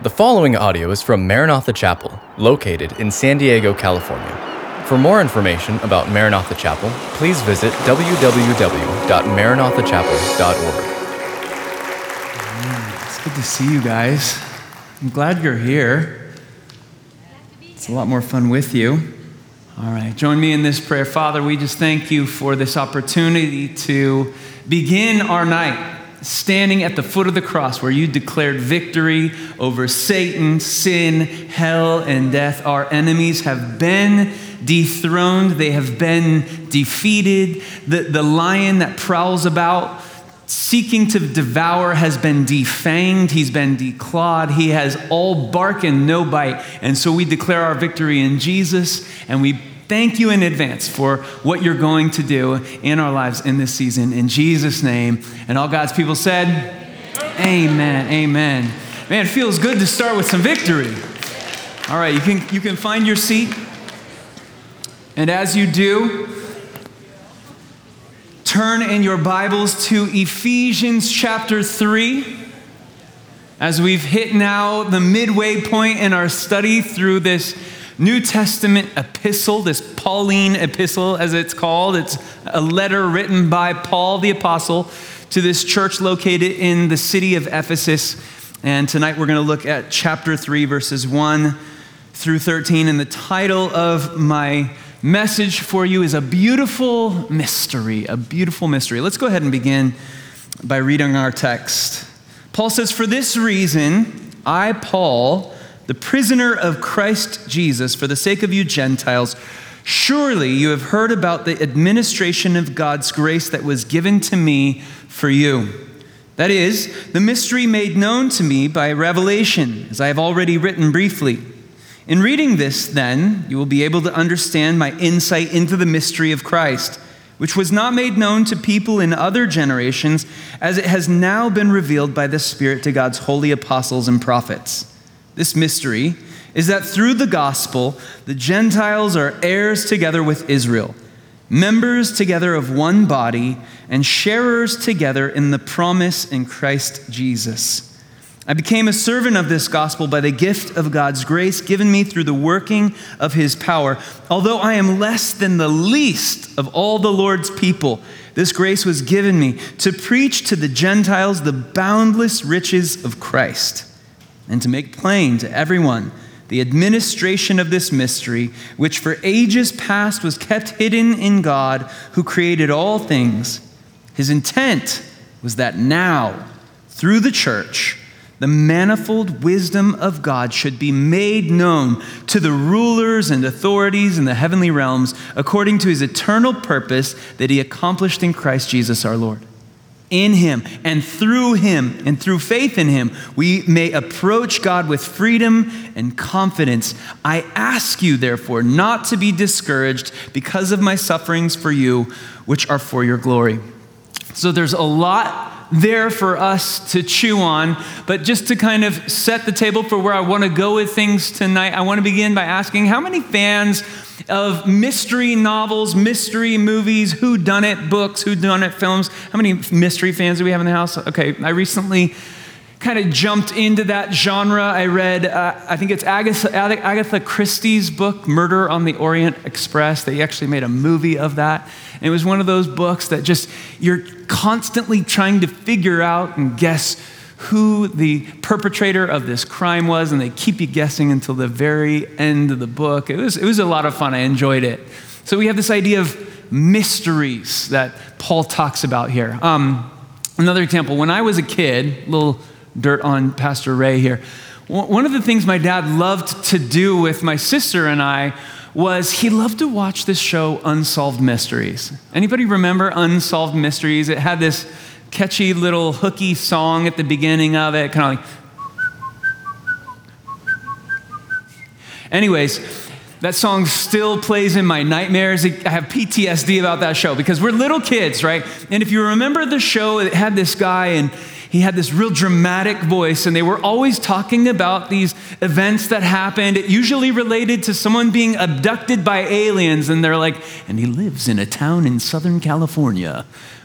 The following audio is from Maranatha Chapel, located in San Diego, California. For more information about Maranatha Chapel, please visit www.maranathachapel.org. It's good to see you guys. I'm glad you're here. It's a lot more fun with you. All right, join me in this prayer. Father, we just thank you for this opportunity to begin our night standing at the foot of the cross where you declared victory over Satan, sin, hell, and death. Our enemies have been dethroned, they have been defeated. The, the lion that prowls about, seeking to devour has been defanged, he's been declawed, he has all bark and no bite. And so we declare our victory in Jesus and we thank you in advance for what you're going to do in our lives in this season. In Jesus' name. And all God's people said, Amen. Amen. Man, it feels good to start with some victory. All right, you can, you can find your seat. And as you do, turn in your Bibles to Ephesians chapter 3. As we've hit now the midway point in our study through this New Testament epistle, this Pauline epistle, as it's called. It's a letter written by Paul the Apostle to this church located in the city of Ephesus. And tonight we're going to look at chapter 3, verses 1 through 13. And the title of my message for you is A Beautiful Mystery. A Beautiful Mystery. Let's go ahead and begin by reading our text. Paul says, For this reason, I, Paul, the prisoner of Christ Jesus, for the sake of you Gentiles, surely you have heard about the administration of God's grace that was given to me for you. That is, the mystery made known to me by revelation, as I have already written briefly. In reading this, then, you will be able to understand my insight into the mystery of Christ, which was not made known to people in other generations, as it has now been revealed by the Spirit to God's holy apostles and prophets. This mystery is that through the gospel, the Gentiles are heirs together with Israel, members together of one body, and sharers together in the promise in Christ Jesus. I became a servant of this gospel by the gift of God's grace given me through the working of his power. Although I am less than the least of all the Lord's people, this grace was given me to preach to the Gentiles the boundless riches of Christ and to make plain to everyone the administration of this mystery, which for ages past was kept hidden in God who created all things. His intent was that now, through the church, the manifold wisdom of God should be made known to the rulers and authorities in the heavenly realms according to his eternal purpose that he accomplished in Christ Jesus our Lord in him and through him and through faith in him, we may approach God with freedom and confidence. I ask you, therefore, not to be discouraged because of my sufferings for you, which are for your glory. So there's a lot there for us to chew on. But just to kind of set the table for where I want to go with things tonight, I want to begin by asking how many fans of mystery novels, mystery movies, who done it books, who done it films. How many mystery fans do we have in the house? Okay, I recently kind of jumped into that genre. I read, uh, I think it's Agatha, Agatha Christie's book, Murder on the Orient Express. They actually made a movie of that. And it was one of those books that just, you're constantly trying to figure out and guess who the perpetrator of this crime was, and they keep you guessing until the very end of the book. It was, it was a lot of fun. I enjoyed it. So we have this idea of mysteries that Paul talks about here. Um, another example, when I was a kid, little dirt on Pastor Ray here, one of the things my dad loved to do with my sister and I was he loved to watch this show Unsolved Mysteries. Anybody remember Unsolved Mysteries? It had this catchy little hooky song at the beginning of it, kind of like. Anyways, that song still plays in my nightmares. I have PTSD about that show because we're little kids, right? And if you remember the show, it had this guy and he had this real dramatic voice, and they were always talking about these events that happened, usually related to someone being abducted by aliens. And they're like, and he lives in a town in Southern California.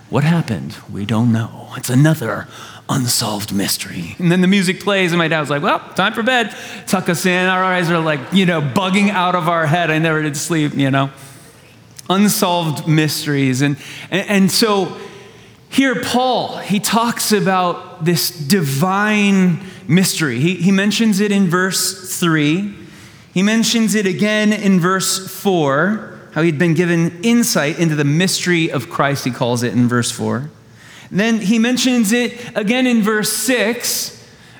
What happened? We don't know. It's another unsolved mystery. And then the music plays, and my dad was like, Well, time for bed. Tuck us in. Our eyes are like, you know, bugging out of our head. I never did sleep, you know. Unsolved mysteries. And, and, and so here, Paul, he talks about this divine mystery. He, he mentions it in verse 3. He mentions it again in verse 4, how he'd been given insight into the mystery of Christ, he calls it in verse 4. Then he mentions it again in verse 6,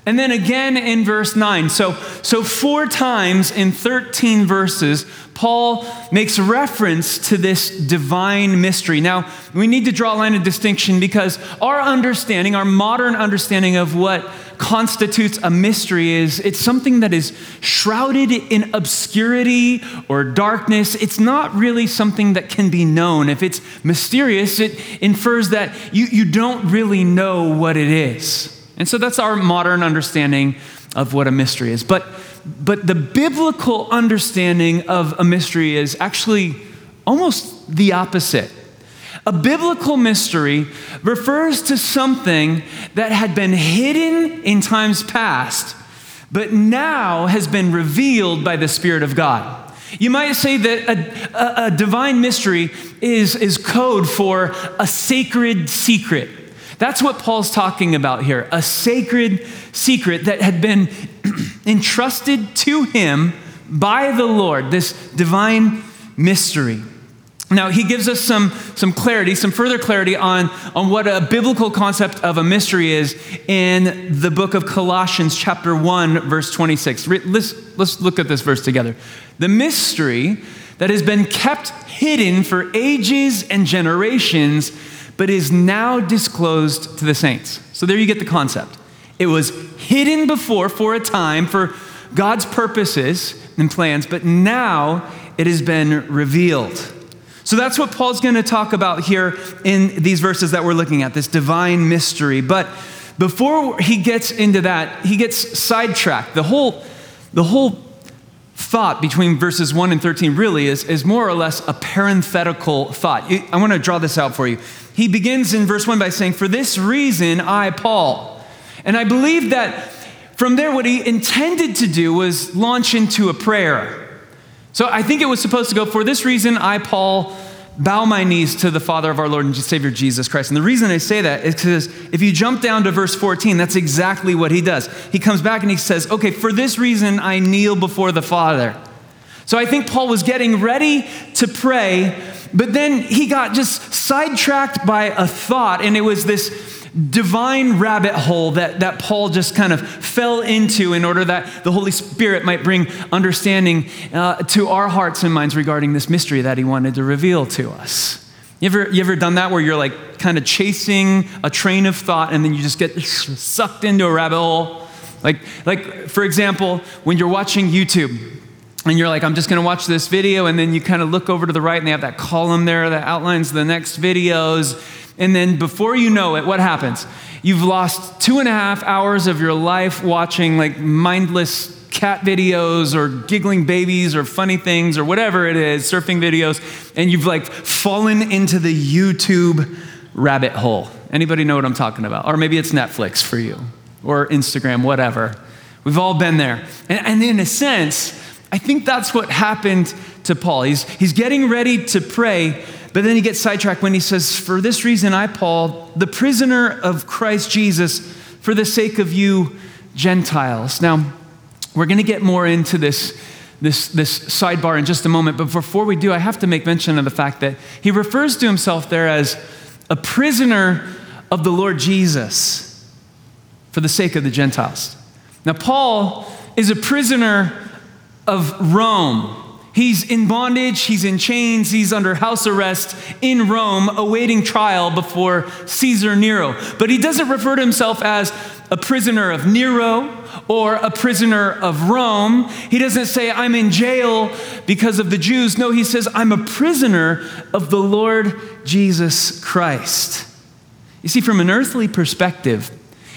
and then again in verse 9. So, so four times in 13 verses, Paul makes reference to this divine mystery. Now, we need to draw a line of distinction because our understanding, our modern understanding of what constitutes a mystery is it's something that is shrouded in obscurity or darkness. It's not really something that can be known. If it's mysterious, it infers that you, you don't really know what it is. And so that's our modern understanding of what a mystery is. But, but the biblical understanding of a mystery is actually almost the opposite. A biblical mystery refers to something that had been hidden in times past, but now has been revealed by the Spirit of God. You might say that a, a, a divine mystery is, is code for a sacred secret. That's what Paul's talking about here a sacred secret that had been entrusted to him by the Lord, this divine mystery. Now, he gives us some, some clarity, some further clarity on, on what a biblical concept of a mystery is in the book of Colossians, chapter 1, verse 26. Let's, let's look at this verse together. The mystery that has been kept hidden for ages and generations, but is now disclosed to the saints. So there you get the concept. It was hidden before for a time for God's purposes and plans, but now it has been revealed. So that's what Paul's going to talk about here in these verses that we're looking at, this divine mystery. But before he gets into that, he gets sidetracked. The whole, the whole thought between verses 1 and 13 really is, is more or less a parenthetical thought. I want to draw this out for you. He begins in verse 1 by saying, For this reason, I, Paul. And I believe that from there, what he intended to do was launch into a prayer. So I think it was supposed to go, For this reason, I, Paul, bow my knees to the Father of our Lord and Savior Jesus Christ. And the reason I say that is because if you jump down to verse 14, that's exactly what he does. He comes back and he says, Okay, for this reason, I kneel before the Father. So I think Paul was getting ready to pray, but then he got just sidetracked by a thought, and it was this divine rabbit hole that, that Paul just kind of fell into in order that the Holy Spirit might bring understanding uh, to our hearts and minds regarding this mystery that he wanted to reveal to us. You ever, you ever done that where you're like kind of chasing a train of thought and then you just get sucked into a rabbit hole? Like, like for example, when you're watching YouTube, and you're like, I'm just going to watch this video, and then you kind of look over to the right, and they have that column there that outlines the next videos. And then before you know it, what happens? You've lost two and a half hours of your life watching like mindless cat videos or giggling babies or funny things or whatever it is, surfing videos, and you've like fallen into the YouTube rabbit hole. Anybody know what I'm talking about? Or maybe it's Netflix for you or Instagram, whatever. We've all been there. And, and in a sense, I think that's what happened to Paul. He's, he's getting ready to pray, but then he gets sidetracked when he says, For this reason, I, Paul, the prisoner of Christ Jesus, for the sake of you Gentiles. Now, we're going to get more into this, this, this sidebar in just a moment, but before we do, I have to make mention of the fact that he refers to himself there as a prisoner of the Lord Jesus for the sake of the Gentiles. Now, Paul is a prisoner of Rome. He's in bondage, he's in chains, he's under house arrest in Rome, awaiting trial before Caesar Nero. But he doesn't refer to himself as a prisoner of Nero or a prisoner of Rome. He doesn't say, I'm in jail because of the Jews. No, he says, I'm a prisoner of the Lord Jesus Christ. You see, from an earthly perspective,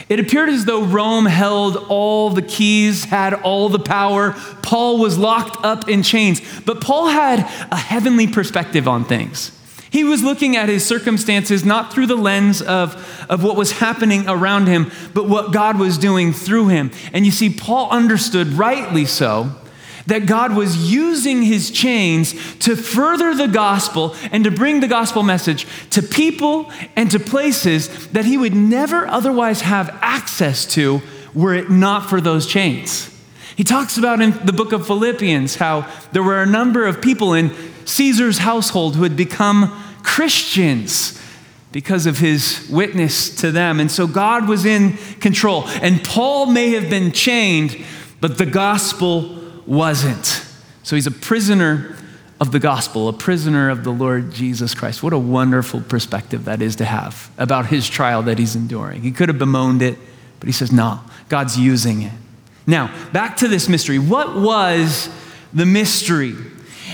it appeared as though Rome held all the keys, had all the power. Paul was locked up in chains. But Paul had a heavenly perspective on things. He was looking at his circumstances not through the lens of, of what was happening around him, but what God was doing through him. And you see, Paul understood, rightly so, that God was using his chains to further the gospel and to bring the gospel message to people and to places that he would never otherwise have access to were it not for those chains. He talks about in the book of Philippians how there were a number of people in Caesar's household who had become Christians because of his witness to them. And so God was in control. And Paul may have been chained, but the gospel wasn't. So he's a prisoner of the gospel, a prisoner of the Lord Jesus Christ. What a wonderful perspective that is to have about his trial that he's enduring. He could have bemoaned it, but he says, no, God's using it. Now, back to this mystery. What was the mystery?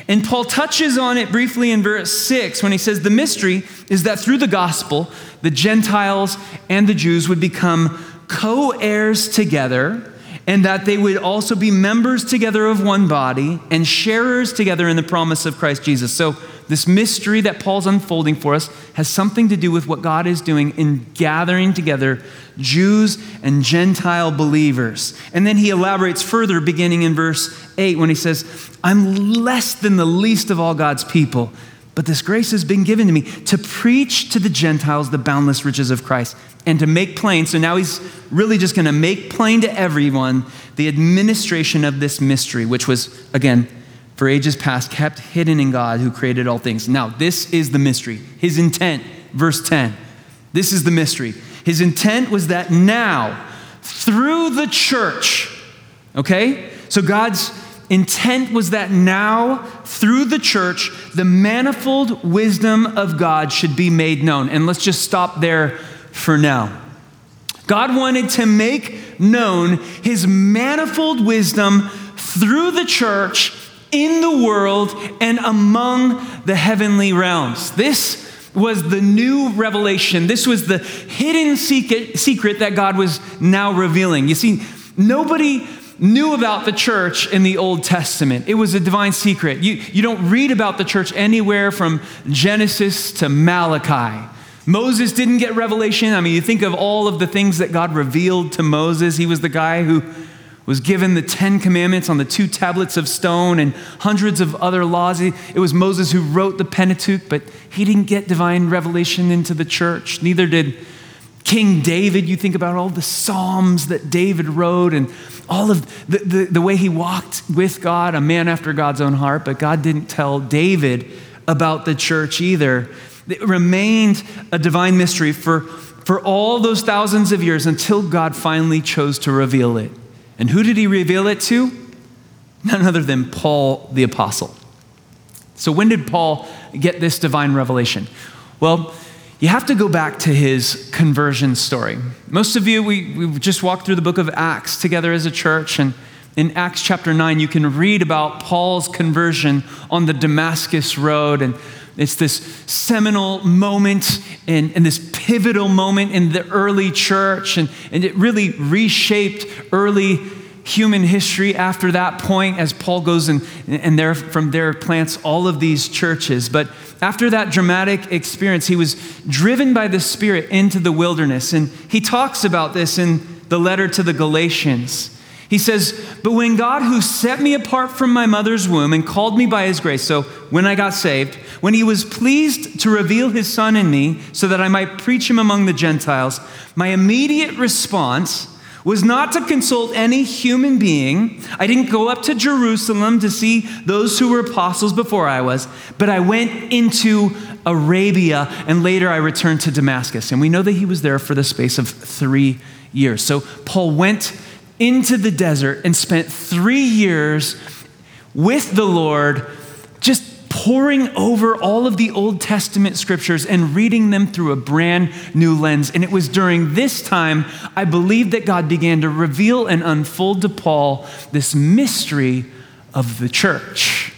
And Paul touches on it briefly in verse 6 when he says, The mystery is that through the gospel, the Gentiles and the Jews would become co heirs together, and that they would also be members together of one body and sharers together in the promise of Christ Jesus. So, this mystery that Paul's unfolding for us has something to do with what God is doing in gathering together Jews and Gentile believers. And then he elaborates further, beginning in verse 8, when he says, I'm less than the least of all God's people, but this grace has been given to me to preach to the Gentiles the boundless riches of Christ and to make plain. So now he's really just going to make plain to everyone the administration of this mystery, which was, again, for ages past, kept hidden in God who created all things. Now, this is the mystery. His intent, verse 10. This is the mystery. His intent was that now, through the church, okay? So God's intent was that now, through the church, the manifold wisdom of God should be made known. And let's just stop there for now. God wanted to make known his manifold wisdom through the church in the world and among the heavenly realms. This was the new revelation. This was the hidden secret, secret that God was now revealing. You see, nobody knew about the church in the Old Testament. It was a divine secret. You, you don't read about the church anywhere from Genesis to Malachi. Moses didn't get revelation. I mean, you think of all of the things that God revealed to Moses. He was the guy who was given the Ten Commandments on the two tablets of stone and hundreds of other laws. It was Moses who wrote the Pentateuch, but he didn't get divine revelation into the church. Neither did King David. You think about all the Psalms that David wrote and all of the, the, the way he walked with God, a man after God's own heart, but God didn't tell David about the church either. It remained a divine mystery for, for all those thousands of years until God finally chose to reveal it. And who did he reveal it to? None other than Paul the Apostle. So, when did Paul get this divine revelation? Well, you have to go back to his conversion story. Most of you, we, we just walked through the book of Acts together as a church, and in Acts chapter 9, you can read about Paul's conversion on the Damascus Road. And it's this seminal moment and, and, this pivotal moment in the early church, and, and it really reshaped early human history after that point as Paul goes and, and there, from there plants all of these churches. But after that dramatic experience, he was driven by the Spirit into the wilderness. And he talks about this in the letter to the Galatians. He says, But when God, who set me apart from my mother's womb and called me by his grace, so when I got saved, when he was pleased to reveal his son in me so that I might preach him among the Gentiles, my immediate response was not to consult any human being. I didn't go up to Jerusalem to see those who were apostles before I was, but I went into Arabia and later I returned to Damascus. And we know that he was there for the space of three years. So Paul went into the desert and spent three years with the Lord, just poring over all of the Old Testament scriptures and reading them through a brand new lens. And it was during this time, I believe, that God began to reveal and unfold to Paul this mystery of the church.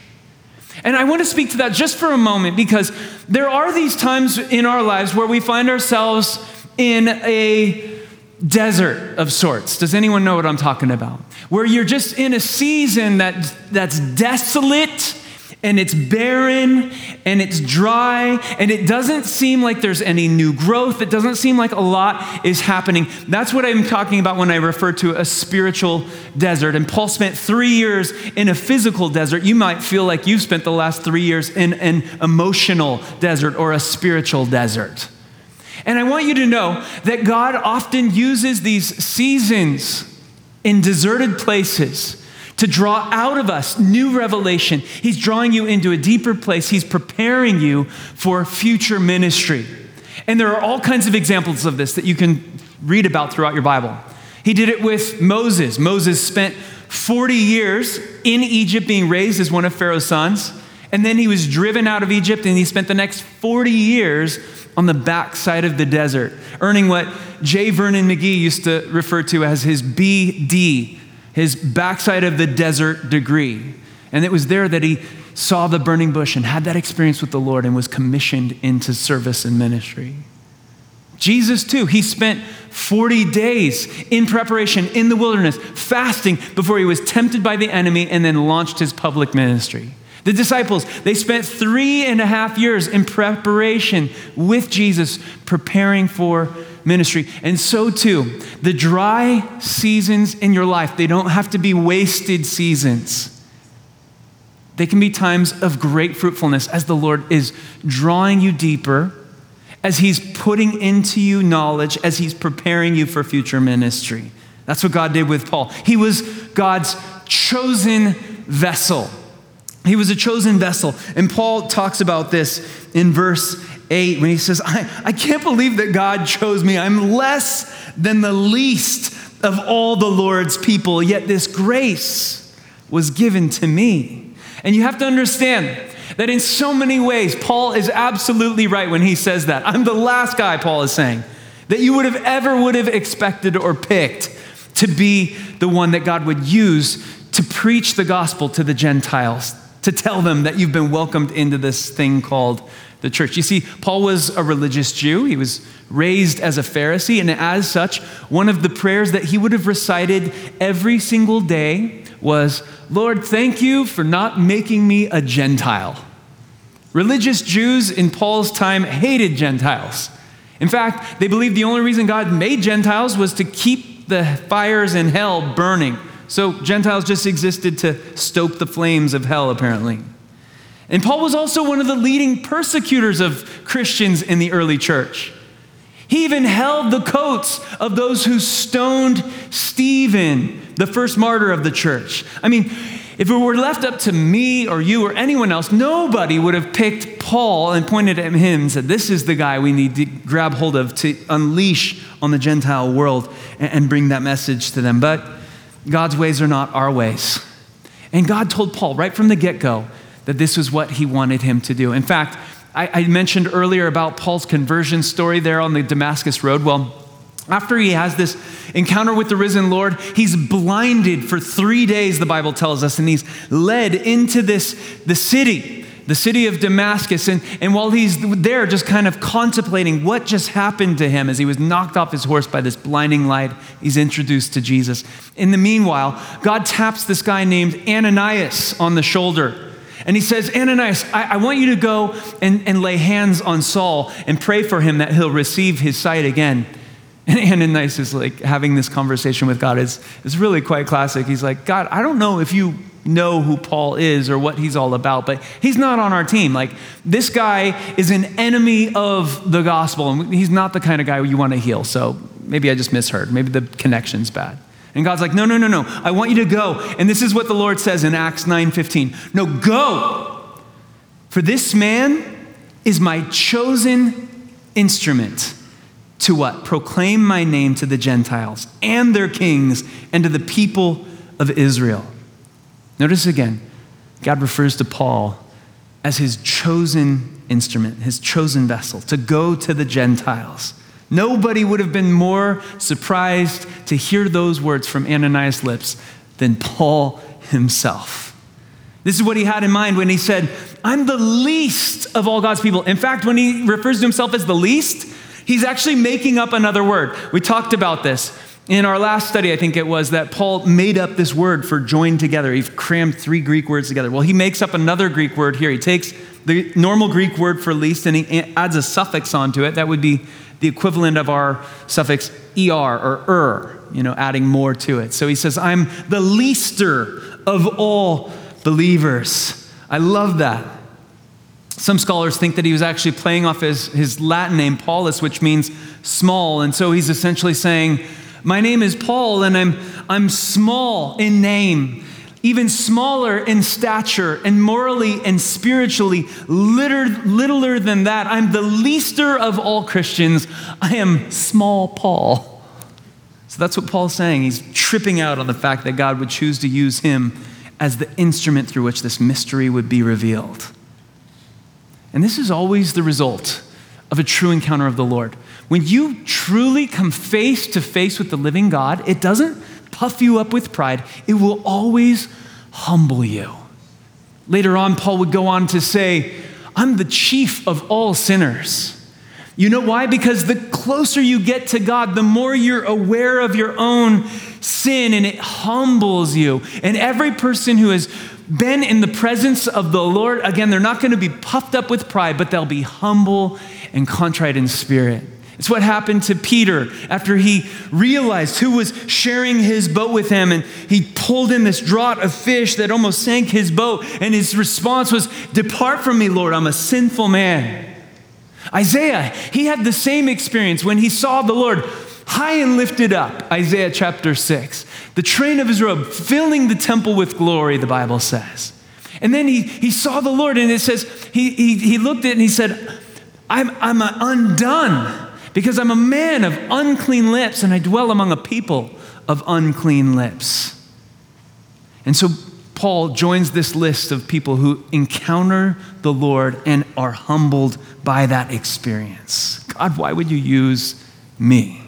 And I want to speak to that just for a moment because there are these times in our lives where we find ourselves in a desert of sorts. Does anyone know what I'm talking about? Where you're just in a season that, that's desolate and it's barren and it's dry and it doesn't seem like there's any new growth. It doesn't seem like a lot is happening. That's what I'm talking about when I refer to a spiritual desert. And Paul spent three years in a physical desert. You might feel like you've spent the last three years in an emotional desert or a spiritual desert. And I want you to know that God often uses these seasons in deserted places to draw out of us new revelation. He's drawing you into a deeper place. He's preparing you for future ministry. And there are all kinds of examples of this that you can read about throughout your Bible. He did it with Moses. Moses spent 40 years in Egypt being raised as one of Pharaoh's sons. And then he was driven out of Egypt and he spent the next 40 years on the backside of the desert, earning what J. Vernon McGee used to refer to as his BD, his backside of the desert degree. And it was there that he saw the burning bush and had that experience with the Lord and was commissioned into service and ministry. Jesus, too, he spent 40 days in preparation in the wilderness, fasting before he was tempted by the enemy and then launched his public ministry. The disciples, they spent three and a half years in preparation with Jesus, preparing for ministry. And so too, the dry seasons in your life, they don't have to be wasted seasons. They can be times of great fruitfulness as the Lord is drawing you deeper, as He's putting into you knowledge, as He's preparing you for future ministry. That's what God did with Paul. He was God's chosen vessel. He was a chosen vessel. And Paul talks about this in verse 8 when he says, I, I can't believe that God chose me. I'm less than the least of all the Lord's people, yet this grace was given to me. And you have to understand that in so many ways, Paul is absolutely right when he says that. I'm the last guy, Paul is saying, that you would have ever would have expected or picked to be the one that God would use to preach the gospel to the Gentiles, to tell them that you've been welcomed into this thing called the church. You see, Paul was a religious Jew. He was raised as a Pharisee, and as such, one of the prayers that he would have recited every single day was, Lord, thank you for not making me a Gentile. Religious Jews in Paul's time hated Gentiles. In fact, they believed the only reason God made Gentiles was to keep the fires in hell burning. So Gentiles just existed to stoke the flames of hell, apparently. And Paul was also one of the leading persecutors of Christians in the early church. He even held the coats of those who stoned Stephen, the first martyr of the church. I mean, if it were left up to me or you or anyone else, nobody would have picked Paul and pointed at him and said, This is the guy we need to grab hold of to unleash on the Gentile world and bring that message to them. But God's ways are not our ways. And God told Paul right from the get go that this was what he wanted him to do. In fact, I, I, mentioned earlier about Paul's conversion story there on the Damascus Road. Well, after he has this encounter with the risen Lord, he's blinded for three days, the Bible tells us, and he's led into this the city, the city of Damascus. And, and while he's there, just kind of contemplating what just happened to him as he was knocked off his horse by this blinding light, he's introduced to Jesus. In the meanwhile, God taps this guy named Ananias on the shoulder. And he says, Ananias, I, I, want you to go and, and lay hands on Saul and pray for him that he'll receive his sight again. And Ananias is like having this conversation with God. It's, it's really quite classic. He's like, God, I don't know if you know who Paul is or what he's all about, but he's not on our team. Like, this guy is an enemy of the gospel, and he's not the kind of guy you want to heal. So maybe I just misheard. Maybe the connection's bad. And God's like, no, no, no, no. I want you to go. And this is what the Lord says in Acts 9:15. No, go. For this man is my chosen instrument to what? Proclaim my name to the Gentiles and their kings and to the people of Israel. Notice again, God refers to Paul as his chosen instrument, his chosen vessel to go to the Gentiles. Nobody would have been more surprised to hear those words from Ananias' lips than Paul himself. This is what he had in mind when he said, I'm the least of all God's people. In fact, when he refers to himself as the least, he's actually making up another word. We talked about this. In our last study, I think it was that Paul made up this word for joined together. He crammed three Greek words together. Well, he makes up another Greek word here. He takes the normal Greek word for least and he adds a suffix onto it. That would be the equivalent of our suffix er or er, you know, adding more to it. So he says, I'm the leaster of all believers. I love that. Some scholars think that he was actually playing off his, his Latin name, Paulus, which means small. And so he's essentially saying, My name is Paul, and I'm, I'm small in name, even smaller in stature, and morally and spiritually, littler than that. I'm the leaster of all Christians. I am small Paul. So that's what Paul's saying. He's tripping out on the fact that God would choose to use him as the instrument through which this mystery would be revealed. And this is always the result of a true encounter of the Lord. When you truly come face to face with the living God, it doesn't puff you up with pride, it will always humble you. Later on, Paul would go on to say, I'm the chief of all sinners. You know why? Because the closer you get to God, the more you're aware of your own sin and it humbles you. And every person who has been in the presence of the Lord, again, they're not going to be puffed up with pride, but they'll be humble and contrite in spirit. It's what happened to Peter after he realized who was sharing his boat with him, and he pulled in this draught of fish that almost sank his boat. And his response was, Depart from me, Lord, I'm a sinful man. Isaiah, he had the same experience when he saw the Lord high and lifted up, Isaiah chapter 6. The train of his robe filling the temple with glory, the Bible says. And then he, he saw the Lord, and it says, he, he, he looked at it and he said, I'm, I'm undone because I'm a man of unclean lips, and I dwell among a people of unclean lips. And so Paul joins this list of people who encounter the Lord and are humbled by that experience. God, why would you use me?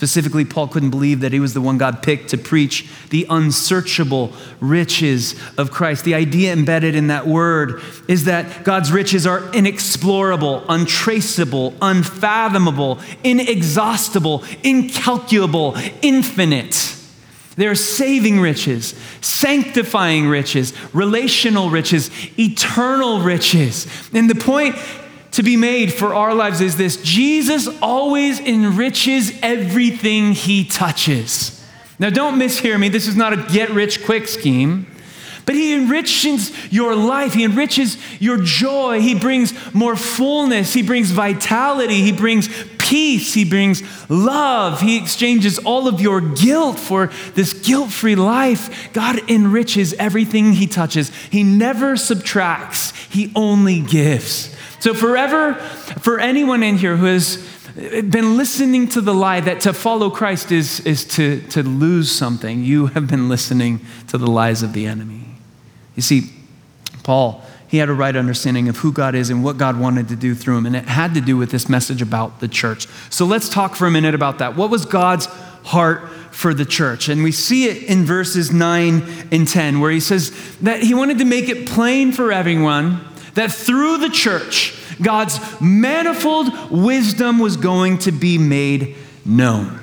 Specifically, Paul couldn't believe that he was the one God picked to preach the unsearchable riches of Christ. The idea embedded in that word is that God's riches are inexplorable, untraceable, unfathomable, inexhaustible, incalculable, infinite. They're saving riches, sanctifying riches, relational riches, eternal riches. And the point to be made for our lives is this Jesus always enriches everything he touches. Now, don't mishear me. This is not a get rich quick scheme. But he enriches your life. He enriches your joy. He brings more fullness. He brings vitality. He brings peace. He brings love. He exchanges all of your guilt for this guilt free life. God enriches everything he touches. He never subtracts, he only gives. So, forever, for anyone in here who has been listening to the lie that to follow Christ is, is to, to lose something, you have been listening to the lies of the enemy. You see, Paul, he had a right understanding of who God is and what God wanted to do through him, and it had to do with this message about the church. So let's talk for a minute about that. What was God's heart for the church? And we see it in verses 9 and 10, where he says that he wanted to make it plain for everyone that through the church, God's manifold wisdom was going to be made known.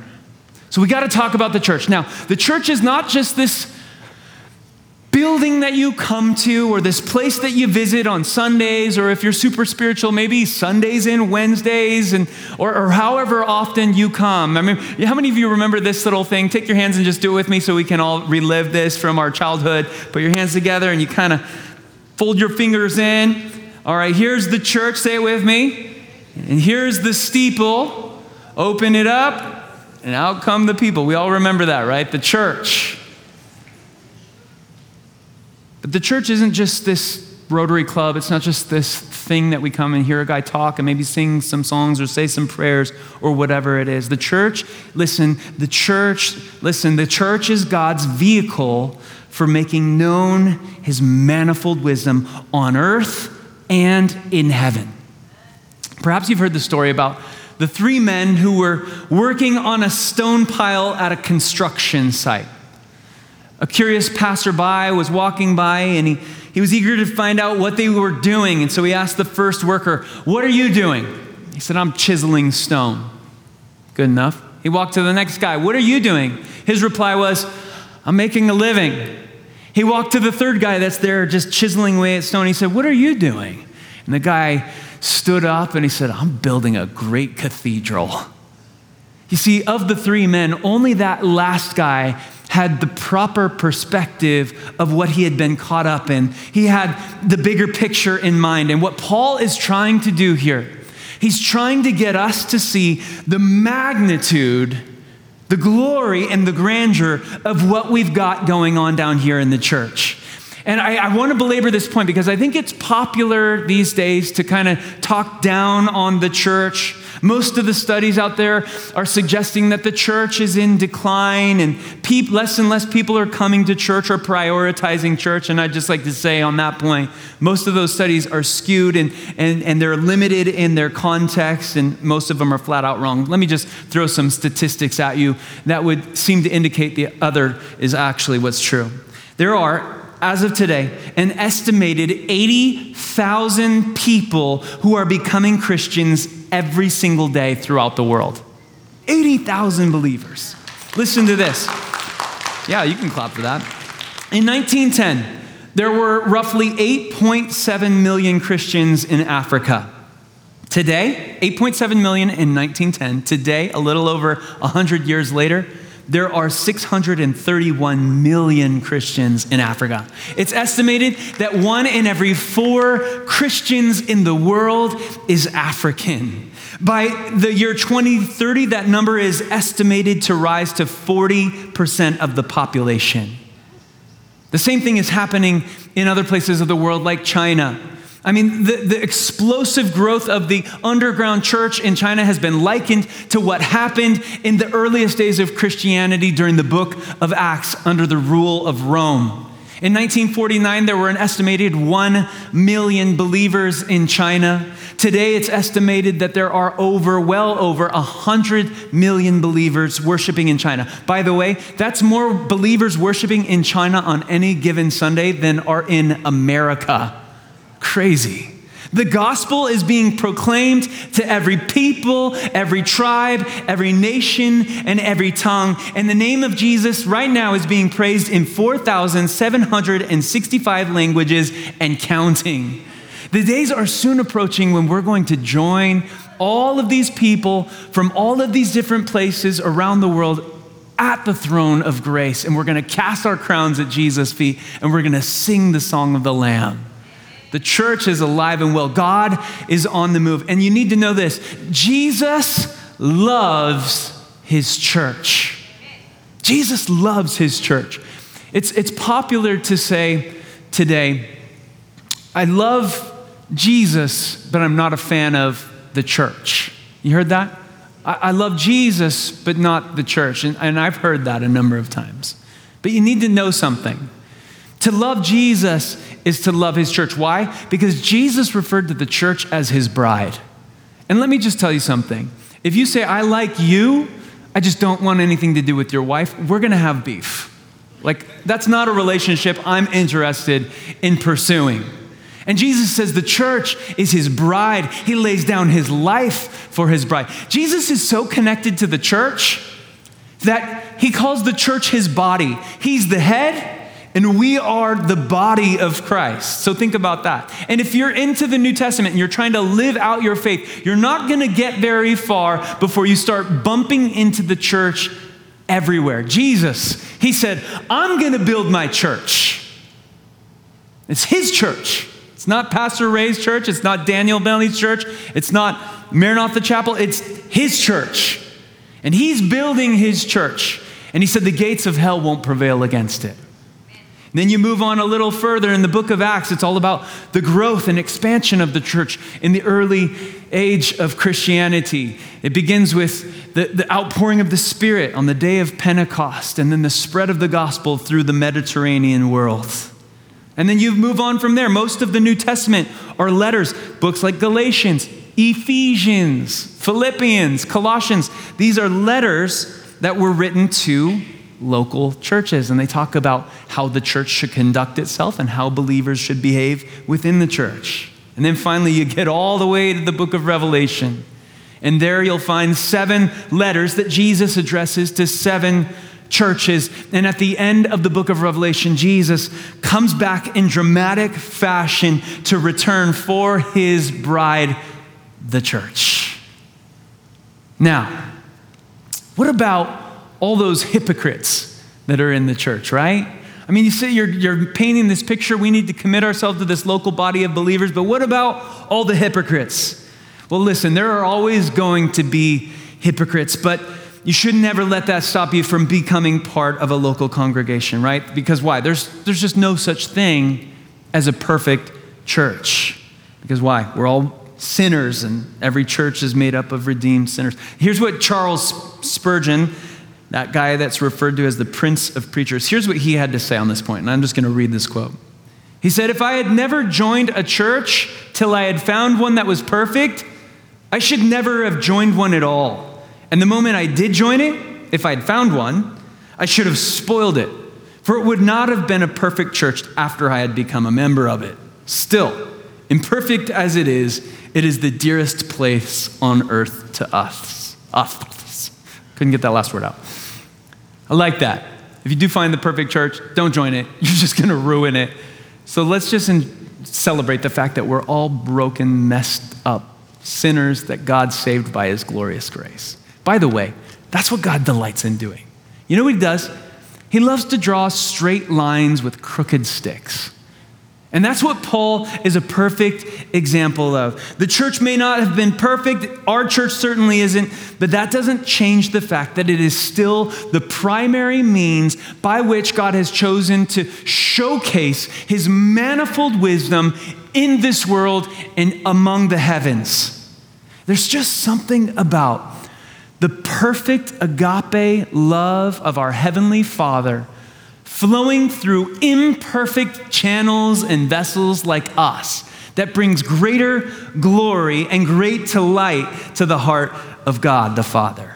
So we got to talk about the church. Now, the church is not just this building that you come to or this place that you visit on Sundays, or if you're super spiritual, maybe Sundays and Wednesdays, and, or, or however often you come. I mean, how many of you remember this little thing? Take your hands and just do it with me so we can all relive this from our childhood. Put your hands together and you kind of Fold your fingers in. All right, here's the church. Say it with me. And here's the steeple. Open it up, and out come the people. We all remember that, right? The church. But the church isn't just this Rotary Club. It's not just this thing that we come and hear a guy talk and maybe sing some songs or say some prayers or whatever it is. The church, listen, the church, listen, the church is God's vehicle for making known his manifold wisdom on earth and in heaven. Perhaps you've heard the story about the three men who were working on a stone pile at a construction site. A curious passerby was walking by and he, he was eager to find out what they were doing. And so he asked the first worker, What are you doing? He said, I'm chiseling stone. Good enough. He walked to the next guy. What are you doing? His reply was, I'm making a living. He walked to the third guy that's there just chiseling away at stone. He said, What are you doing? And the guy stood up and he said, I'm building a great cathedral. You see, of the three men, only that last guy had the proper perspective of what he had been caught up in. He had the bigger picture in mind. And what Paul is trying to do here, he's trying to get us to see the magnitude, the glory, and the grandeur of what we've got going on down here in the church. And I, I want to belabor this point because I think it's popular these days to kind of talk down on the church most of the studies out there are suggesting that the church is in decline and less and less people are coming to church or prioritizing church. And I'd just like to say on that point, most of those studies are skewed and, and, and they're limited in their context, and most of them are flat out wrong. Let me just throw some statistics at you that would seem to indicate the other is actually what's true. There are as of today, an estimated 80,000 people who are becoming Christians every single day throughout the world. 80,000 believers. Listen to this. Yeah, you can clap for that. In 1910, there were roughly 8.7 million Christians in Africa. Today, 8.7 million in 1910. Today, a little over 100 years later, there are 631 million Christians in Africa. It's estimated that one in every four Christians in the world is African. By the year 2030, that number is estimated to rise to 40% of the population. The same thing is happening in other places of the world, like China. I mean, the, the, explosive growth of the underground church in China has been likened to what happened in the earliest days of Christianity during the book of Acts under the rule of Rome. In 1949, there were an estimated 1 million believers in China. Today, it's estimated that there are over, well over 100 million believers worshiping in China. By the way, that's more believers worshiping in China on any given Sunday than are in America. Crazy. The gospel is being proclaimed to every people, every tribe, every nation, and every tongue. And the name of Jesus right now is being praised in 4,765 languages and counting. The days are soon approaching when we're going to join all of these people from all of these different places around the world at the throne of grace. And we're going to cast our crowns at Jesus' feet and we're going to sing the song of the Lamb. The church is alive and well. God is on the move. And you need to know this Jesus loves his church. Jesus loves his church. It's, it's popular to say today, I love Jesus, but I'm not a fan of the church. You heard that? I, I love Jesus, but not the church. And, and I've heard that a number of times. But you need to know something. To love Jesus is to love his church. Why? Because Jesus referred to the church as his bride. And let me just tell you something. If you say, I like you, I just don't want anything to do with your wife, we're gonna have beef. Like, that's not a relationship I'm interested in pursuing. And Jesus says the church is his bride. He lays down his life for his bride. Jesus is so connected to the church that he calls the church his body. He's the head, and we are the body of Christ. So think about that. And if you're into the New Testament and you're trying to live out your faith, you're not going to get very far before you start bumping into the church everywhere. Jesus, he said, I'm going to build my church. It's his church. It's not Pastor Ray's church. It's not Daniel Bentley's church. It's not Maranatha Chapel. It's his church. And he's building his church. And he said, the gates of hell won't prevail against it. Then you move on a little further in the book of Acts, it's all about the growth and expansion of the church in the early age of Christianity. It begins with the, the outpouring of the Spirit on the day of Pentecost, and then the spread of the gospel through the Mediterranean world. And then you move on from there. Most of the New Testament are letters, books like Galatians, Ephesians, Philippians, Colossians. These are letters that were written to local churches. And they talk about how the church should conduct itself and how believers should behave within the church. And then finally, you get all the way to the book of Revelation. And there you'll find seven letters that Jesus addresses to seven churches. And at the end of the book of Revelation, Jesus comes back in dramatic fashion to return for his bride, the church. Now, what about all those hypocrites that are in the church, right? I mean, you say you're, you're painting this picture. We need to commit ourselves to this local body of believers, but what about all the hypocrites? Well, listen, there are always going to be hypocrites, but you should never let that stop you from becoming part of a local congregation, right? Because why? There's, there's just no such thing as a perfect church. Because why? We're all sinners, and every church is made up of redeemed sinners. Here's what Charles Spurgeon, that guy that's referred to as the Prince of Preachers, here's what he had to say on this point, and I'm just going to read this quote. He said, If I had never joined a church till I had found one that was perfect, I should never have joined one at all. And the moment I did join it, if I had found one, I should have spoiled it, for it would not have been a perfect church after I had become a member of it. Still, imperfect as it is, it is the dearest place on earth to us. Us. Couldn't get that last word out. I like that. If you do find the perfect church, don't join it. You're just going to ruin it. So let's just celebrate the fact that we're all broken, messed up sinners that God saved by his glorious grace. By the way, that's what God delights in doing. You know what he does? He loves to draw straight lines with crooked sticks. And that's what Paul is a perfect example of. The church may not have been perfect, our church certainly isn't, but that doesn't change the fact that it is still the primary means by which God has chosen to showcase his manifold wisdom in this world and among the heavens. There's just something about the perfect agape love of our Heavenly Father flowing through imperfect channels and vessels like us that brings greater glory and great delight to the heart of God the Father.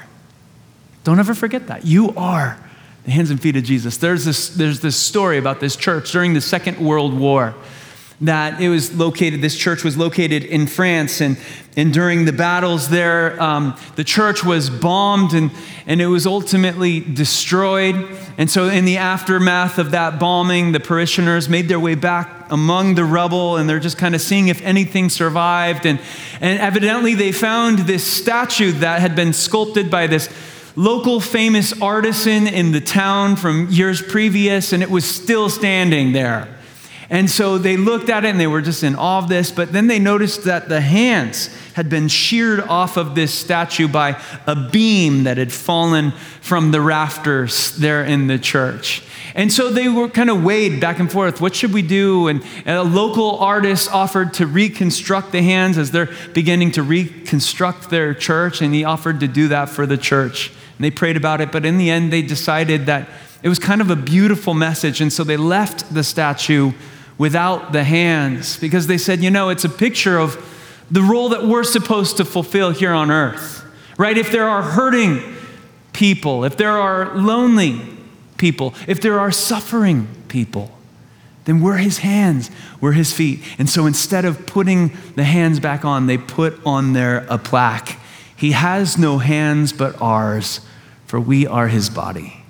Don't ever forget that. You are the hands and feet of Jesus. There's this, there's this story about this church during the Second World War that it was located, this church was located in France. And, and during the battles there, um, the church was bombed and, and it was ultimately destroyed. And so, in the aftermath of that bombing, the parishioners made their way back among the rubble and they're just kind of seeing if anything survived. And, and evidently, they found this statue that had been sculpted by this local famous artisan in the town from years previous, and it was still standing there. And so they looked at it and they were just in awe of this, but then they noticed that the hands had been sheared off of this statue by a beam that had fallen from the rafters there in the church. And so they were kind of weighed back and forth. What should we do? And a local artist offered to reconstruct the hands as they're beginning to reconstruct their church, and he offered to do that for the church. And they prayed about it, but in the end, they decided that it was kind of a beautiful message, and so they left the statue without the hands because they said, you know, it's a picture of the role that we're supposed to fulfill here on earth, right? If there are hurting people, if there are lonely people, if there are suffering people, then we're his hands, we're his feet. And so instead of putting the hands back on, they put on there a plaque. He has no hands but ours, for we are his body.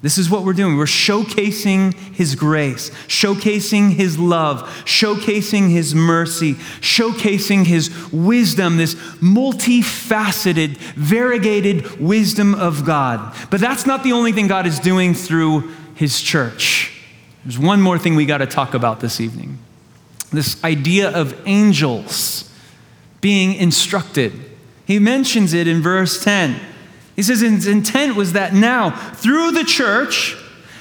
This is what we're doing. We're showcasing His grace, showcasing His love, showcasing His mercy, showcasing His wisdom, this multifaceted, variegated wisdom of God. But that's not the only thing God is doing through His church. There's one more thing we got to talk about this evening this idea of angels being instructed. He mentions it in verse 10. He says his intent was that now, through the church,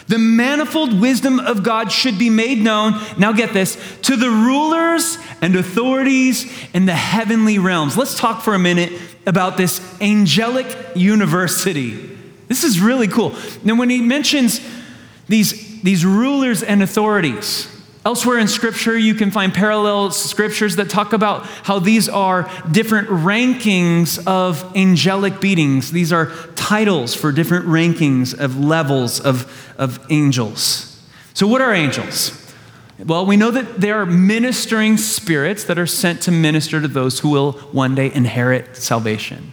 the manifold wisdom of God should be made known, now get this, to the rulers and authorities in the heavenly realms. Let's talk for a minute about this angelic university. This is really cool. Now, when he mentions these, these rulers and authorities, Elsewhere in Scripture, you can find parallel scriptures that talk about how these are different rankings of angelic beatings. These are titles for different rankings of levels of, of angels. So, what are angels? Well, we know that they are ministering spirits that are sent to minister to those who will one day inherit salvation.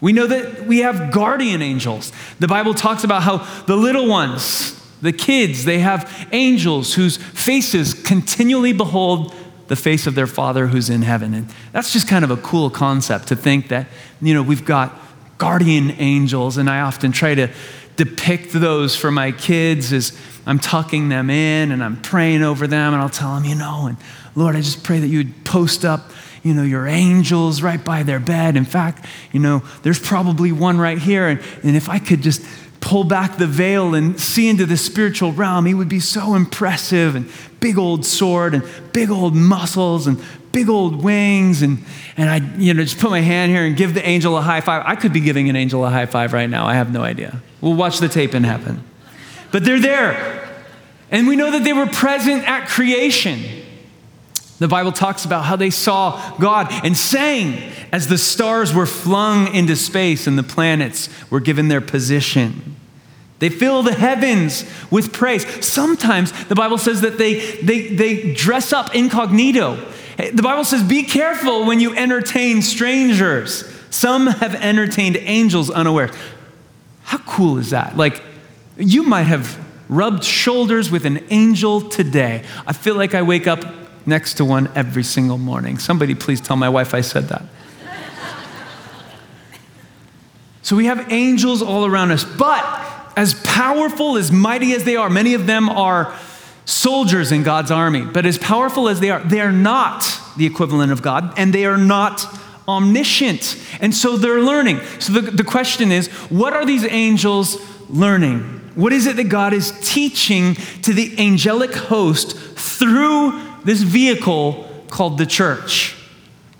We know that we have guardian angels. The Bible talks about how the little ones, the kids, they have angels whose faces continually behold the face of their Father who's in heaven. And that's just kind of a cool concept to think that, you know, we've got guardian angels, and I often try to depict those for my kids as I'm tucking them in and I'm praying over them, and I'll tell them, you know, and Lord, I just pray that you would post up you know, your angels right by their bed. In fact, you know, there's probably one right here. And, and if I could just pull back the veil and see into the spiritual realm, he would be so impressive and big old sword and big old muscles and big old wings. And, and I, you know, just put my hand here and give the angel a high five. I could be giving an angel a high five right now. I have no idea. We'll watch the tape and happen. But they're there. And we know that they were present at creation. The Bible talks about how they saw God and sang as the stars were flung into space and the planets were given their position. They fill the heavens with praise. Sometimes the Bible says that they, they, they dress up incognito. The Bible says, be careful when you entertain strangers. Some have entertained angels unaware. How cool is that? Like, you might have rubbed shoulders with an angel today. I feel like I wake up next to one every single morning. Somebody please tell my wife I said that. so we have angels all around us, but as powerful, as mighty as they are, many of them are soldiers in God's army, but as powerful as they are, they are not the equivalent of God, and they are not omniscient. And so they're learning. So the, the question is what are these angels learning? What is it that God is teaching to the angelic host through this vehicle called the church.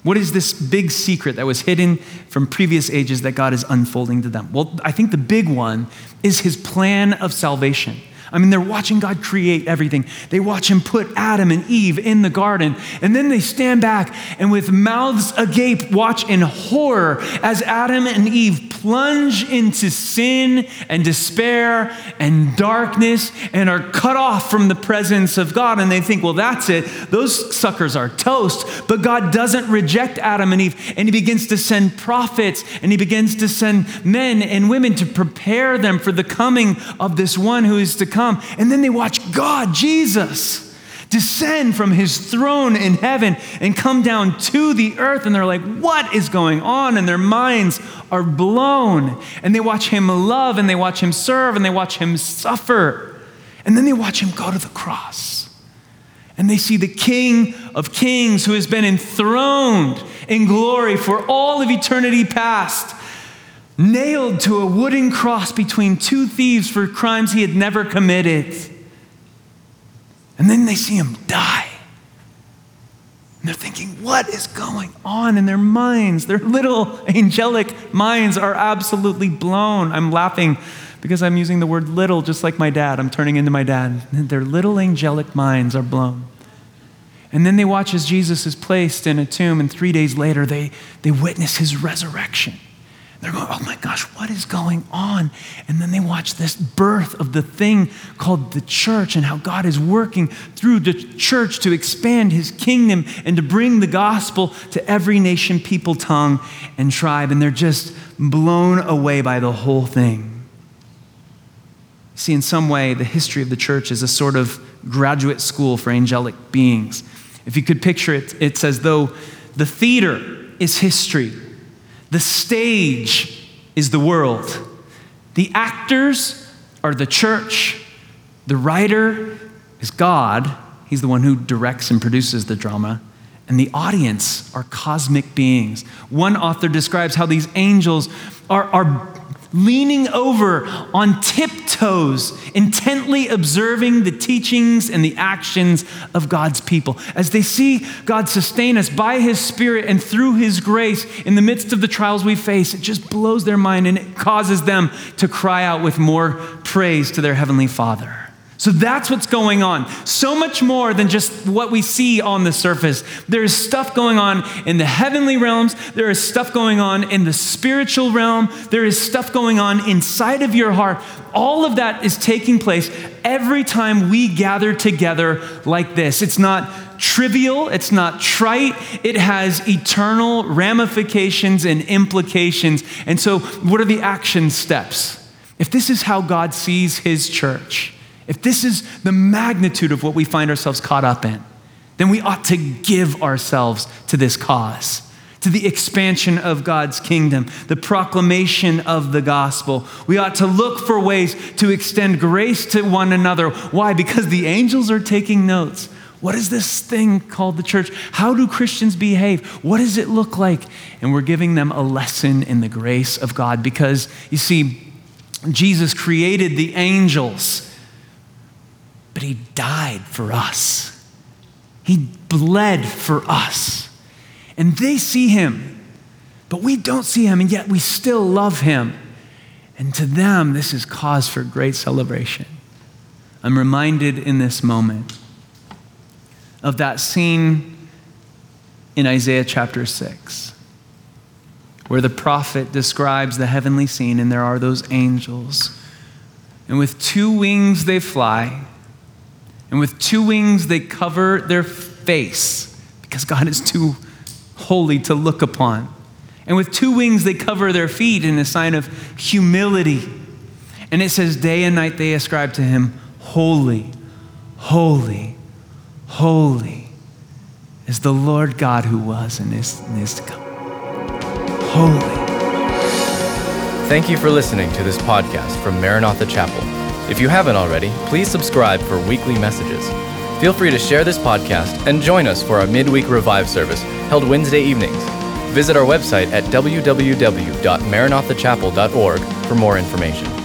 What is this big secret that was hidden from previous ages that God is unfolding to them? Well, I think the big one is his plan of salvation. I mean, they're watching God create everything. They watch Him put Adam and Eve in the garden. And then they stand back and, with mouths agape, watch in horror as Adam and Eve plunge into sin and despair and darkness and are cut off from the presence of God. And they think, well, that's it. Those suckers are toast. But God doesn't reject Adam and Eve. And He begins to send prophets and He begins to send men and women to prepare them for the coming of this one who is to come come. And then they watch God, Jesus, descend from his throne in heaven and come down to the earth. And they're like, what is going on? And their minds are blown. And they watch him love and they watch him serve and they watch him suffer. And then they watch him go to the cross. And they see the King of Kings who has been enthroned in glory for all of eternity past nailed to a wooden cross between two thieves for crimes he had never committed. And then they see him die. And they're thinking, what is going on in their minds? Their little angelic minds are absolutely blown. I'm laughing because I'm using the word little just like my dad. I'm turning into my dad. Their little angelic minds are blown. And then they watch as Jesus is placed in a tomb, and three days later, they, they witness his resurrection. They're going, oh my gosh, what is going on? And then they watch this birth of the thing called the church and how God is working through the church to expand his kingdom and to bring the gospel to every nation, people, tongue, and tribe. And they're just blown away by the whole thing. See, in some way, the history of the church is a sort of graduate school for angelic beings. If you could picture it, it's as though the theater is history the stage is the world. The actors are the church. The writer is God. He's the one who directs and produces the drama. And the audience are cosmic beings. One author describes how these angels are, are leaning over on tiptoes, intently observing the teachings and the actions of God's people. As they see God sustain us by His Spirit and through His grace in the midst of the trials we face, it just blows their mind and it causes them to cry out with more praise to their Heavenly Father. So that's what's going on. So much more than just what we see on the surface. There is stuff going on in the heavenly realms. There is stuff going on in the spiritual realm. There is stuff going on inside of your heart. All of that is taking place every time we gather together like this. It's not trivial, it's not trite, it has eternal ramifications and implications. And so, what are the action steps? If this is how God sees his church, if this is the magnitude of what we find ourselves caught up in, then we ought to give ourselves to this cause, to the expansion of God's kingdom, the proclamation of the gospel. We ought to look for ways to extend grace to one another. Why? Because the angels are taking notes. What is this thing called the church? How do Christians behave? What does it look like? And we're giving them a lesson in the grace of God because you see, Jesus created the angels but he died for us. He bled for us. And they see him, but we don't see him, and yet we still love him. And to them, this is cause for great celebration. I'm reminded in this moment of that scene in Isaiah chapter 6, where the prophet describes the heavenly scene, and there are those angels. And with two wings they fly and with two wings, they cover their face because God is too holy to look upon. And with two wings, they cover their feet in a sign of humility. And it says, Day and night they ascribe to him, Holy, holy, holy is the Lord God who was and is, and is to come. Holy. Thank you for listening to this podcast from Maranatha Chapel. If you haven't already, please subscribe for weekly messages. Feel free to share this podcast and join us for our midweek revive service held Wednesday evenings. Visit our website at www.maranathachapel.org for more information.